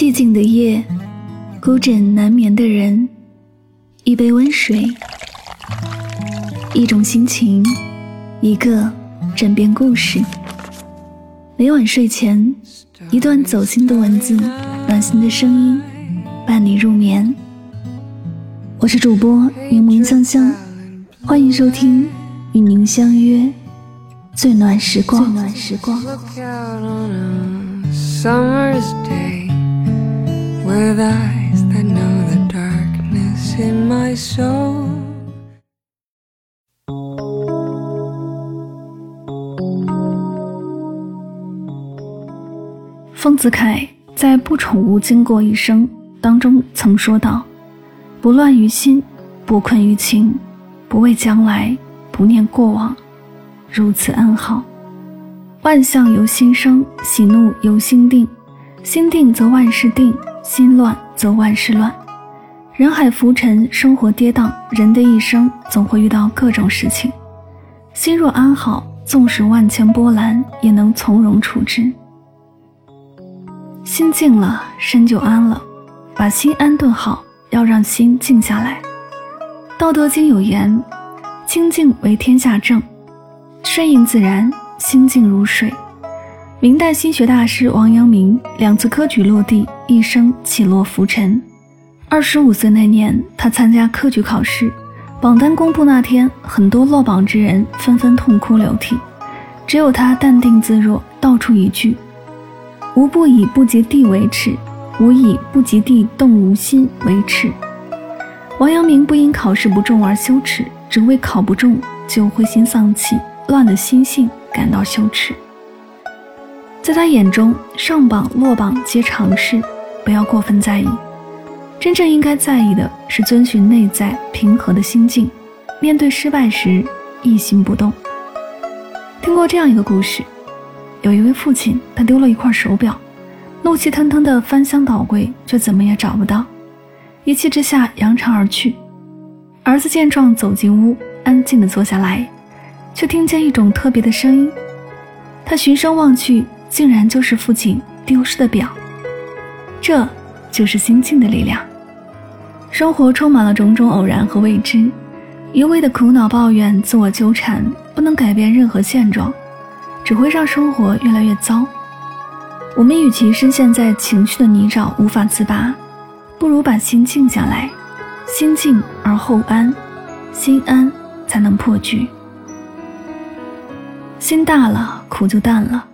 寂静的夜，孤枕难眠的人，一杯温水，一种心情，一个枕边故事。每晚睡前，一段走心的文字，暖心的声音，伴你入眠。我是主播柠檬香香，欢迎收听与您相约最暖时光。最暖时光。With eyes that know the darkness in my soul 丰子恺在《不宠物经过一生》当中曾说道：“不乱于心，不困于情，不畏将来，不念过往，如此安好。万象由心生，喜怒由心定，心定则万事定。”心乱则万事乱，人海浮沉，生活跌宕，人的一生总会遇到各种事情。心若安好，纵使万千波澜，也能从容处之。心静了，身就安了。把心安顿好，要让心静下来。《道德经》有言：“清静为天下正，顺应自然，心静如水。”明代心学大师王阳明两次科举落地，一生起落浮沉。二十五岁那年，他参加科举考试，榜单公布那天，很多落榜之人纷纷痛哭流涕，只有他淡定自若，道出一句：“吾不以不及地为耻，吾以不及地动无心为耻。”王阳明不因考试不中而羞耻，只为考不中就灰心丧气、乱了心性感到羞耻。在他眼中，上榜落榜皆常事，不要过分在意。真正应该在意的是遵循内在平和的心境，面对失败时一心不动。听过这样一个故事：有一位父亲，他丢了一块手表，怒气腾腾地翻箱倒柜，却怎么也找不到，一气之下扬长而去。儿子见状，走进屋，安静地坐下来，却听见一种特别的声音。他循声望去。竟然就是父亲丢失的表，这就是心境的力量。生活充满了种种偶然和未知，一味的苦恼抱怨、自我纠缠，不能改变任何现状，只会让生活越来越糟。我们与其深陷在情绪的泥沼无法自拔，不如把心静下来，心静而后安，心安才能破局。心大了，苦就淡了。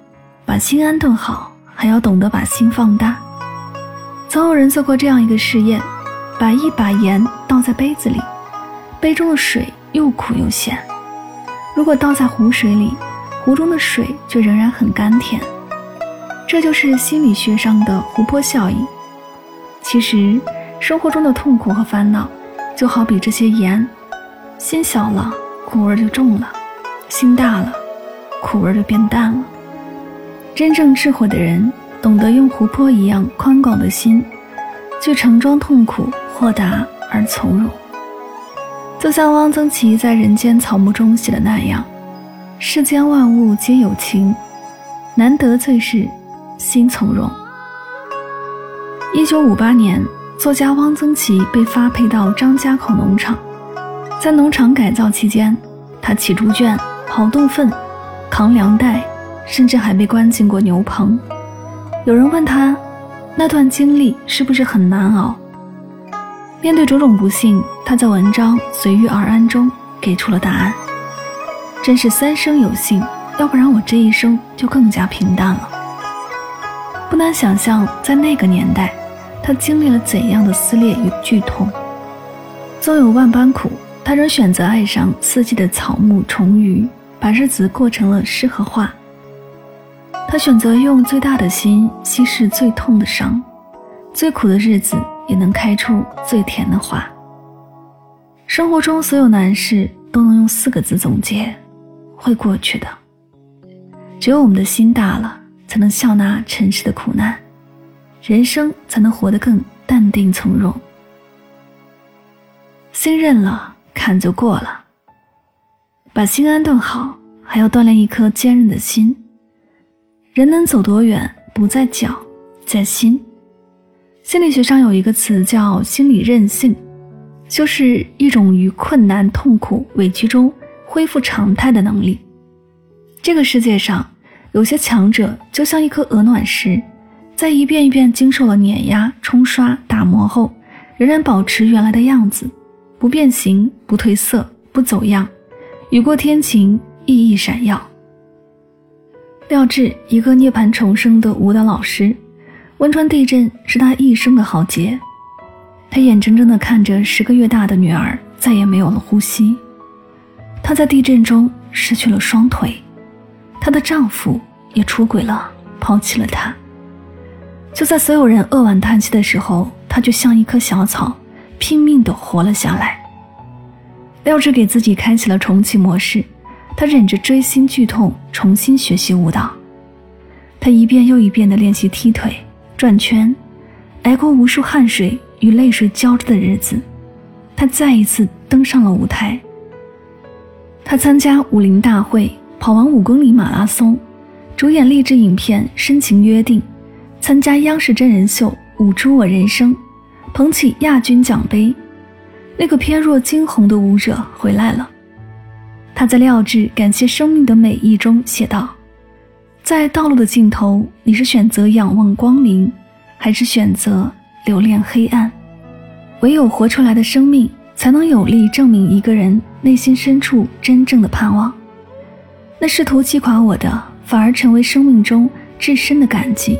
把心安顿好，还要懂得把心放大。曾有人做过这样一个试验：把一把盐倒在杯子里，杯中的水又苦又咸；如果倒在湖水里，湖中的水却仍然很甘甜。这就是心理学上的湖泊效应。其实，生活中的痛苦和烦恼，就好比这些盐，心小了，苦味就重了；心大了，苦味就变淡了。真正智慧的人，懂得用湖泊一样宽广的心，去盛装痛苦，豁达而从容。就像汪曾祺在《人间草木》中写的那样：“世间万物皆有情，难得最是心从容。”一九五八年，作家汪曾祺被发配到张家口农场，在农场改造期间，他起猪圈、跑洞粪、扛粮袋。甚至还被关进过牛棚。有人问他，那段经历是不是很难熬？面对种种不幸，他在文章《随遇而安》中给出了答案：真是三生有幸，要不然我这一生就更加平淡了。不难想象，在那个年代，他经历了怎样的撕裂与剧痛。纵有万般苦，他仍选择爱上四季的草木虫鱼，把日子过成了诗和画。他选择用最大的心稀释最痛的伤，最苦的日子也能开出最甜的花。生活中所有难事都能用四个字总结：会过去的。只有我们的心大了，才能笑纳尘世的苦难，人生才能活得更淡定从容。心认了，坎就过了。把心安顿好，还要锻炼一颗坚韧的心。人能走多远，不在脚，在心。心理学上有一个词叫心理韧性，就是一种于困难、痛苦、委屈中恢复常态的能力。这个世界上，有些强者就像一颗鹅卵石，在一遍一遍经受了碾压、冲刷、打磨后，仍然保持原来的样子，不变形、不褪色、不走样，雨过天晴，熠熠闪耀。廖智，一个涅槃重生的舞蹈老师。汶川地震是他一生的浩劫，他眼睁睁地看着十个月大的女儿再也没有了呼吸，她在地震中失去了双腿，她的丈夫也出轨了，抛弃了她。就在所有人扼腕叹息的时候，她就像一棵小草，拼命地活了下来。廖智给自己开启了重启模式，他忍着锥心剧痛重新学习舞蹈，他一遍又一遍地练习踢腿。转圈，挨过无数汗水与泪水交织的日子，他再一次登上了舞台。他参加武林大会，跑完五公里马拉松，主演励志影片《深情约定》，参加央视真人秀《舞出我人生》，捧起亚军奖杯。那个翩若惊鸿的舞者回来了。他在廖智感谢生命的美意中写道。在道路的尽头，你是选择仰望光明，还是选择留恋黑暗？唯有活出来的生命，才能有力证明一个人内心深处真正的盼望。那试图击垮我的，反而成为生命中至深的感激。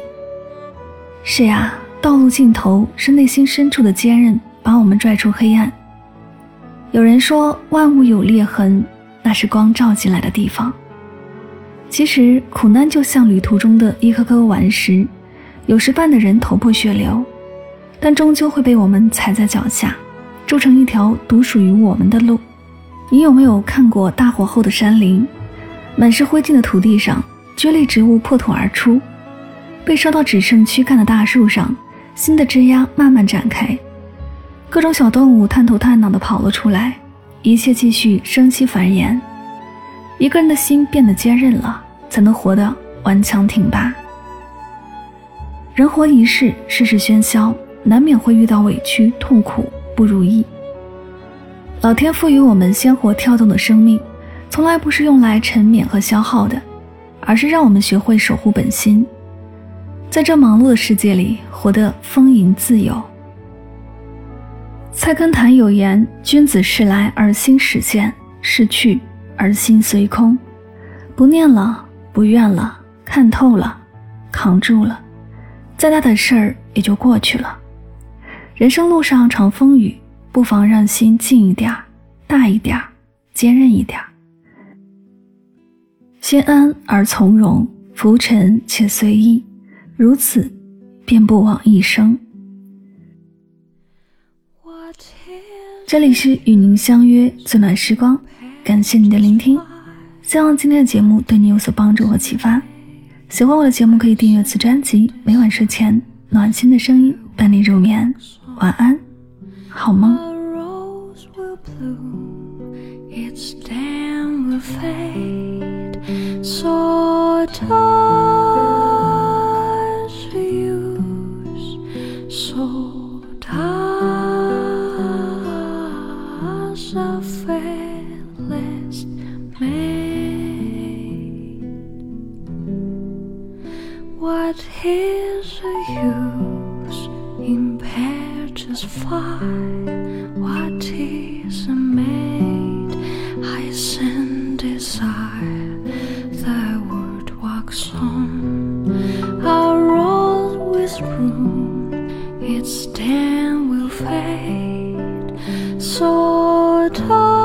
是呀，道路尽头是内心深处的坚韧，把我们拽出黑暗。有人说，万物有裂痕，那是光照进来的地方。其实苦难就像旅途中的一颗颗顽石，有时绊得人头破血流，但终究会被我们踩在脚下，筑成一条独属于我们的路。你有没有看过大火后的山林？满是灰烬的土地上，蕨类植物破土而出；被烧到只剩躯干的大树上，新的枝桠慢慢展开，各种小动物探头探脑地跑了出来，一切继续生息繁衍。一个人的心变得坚韧了，才能活得顽强挺拔。人活一世，世事喧嚣，难免会遇到委屈、痛苦、不如意。老天赋予我们鲜活跳动的生命，从来不是用来沉湎和消耗的，而是让我们学会守护本心，在这忙碌的世界里活得丰盈自由。菜根谭有言：“君子是来而心始现，是去。”而心随空，不念了，不怨了，看透了，扛住了，再大的事儿也就过去了。人生路上常风雨，不妨让心静一点儿大一点儿坚韧一点儿心安而从容，浮沉且随意，如此，便不枉一生。这里是与您相约最暖时光。感谢你的聆听，希望今天的节目对你有所帮助和启发。喜欢我的节目可以订阅此专辑，每晚睡前暖心的声音伴你入眠，晚安，好梦。What in just fine? What is a maid? I send desire. The word walks on. Our rose with room, its stem will fade. So dark.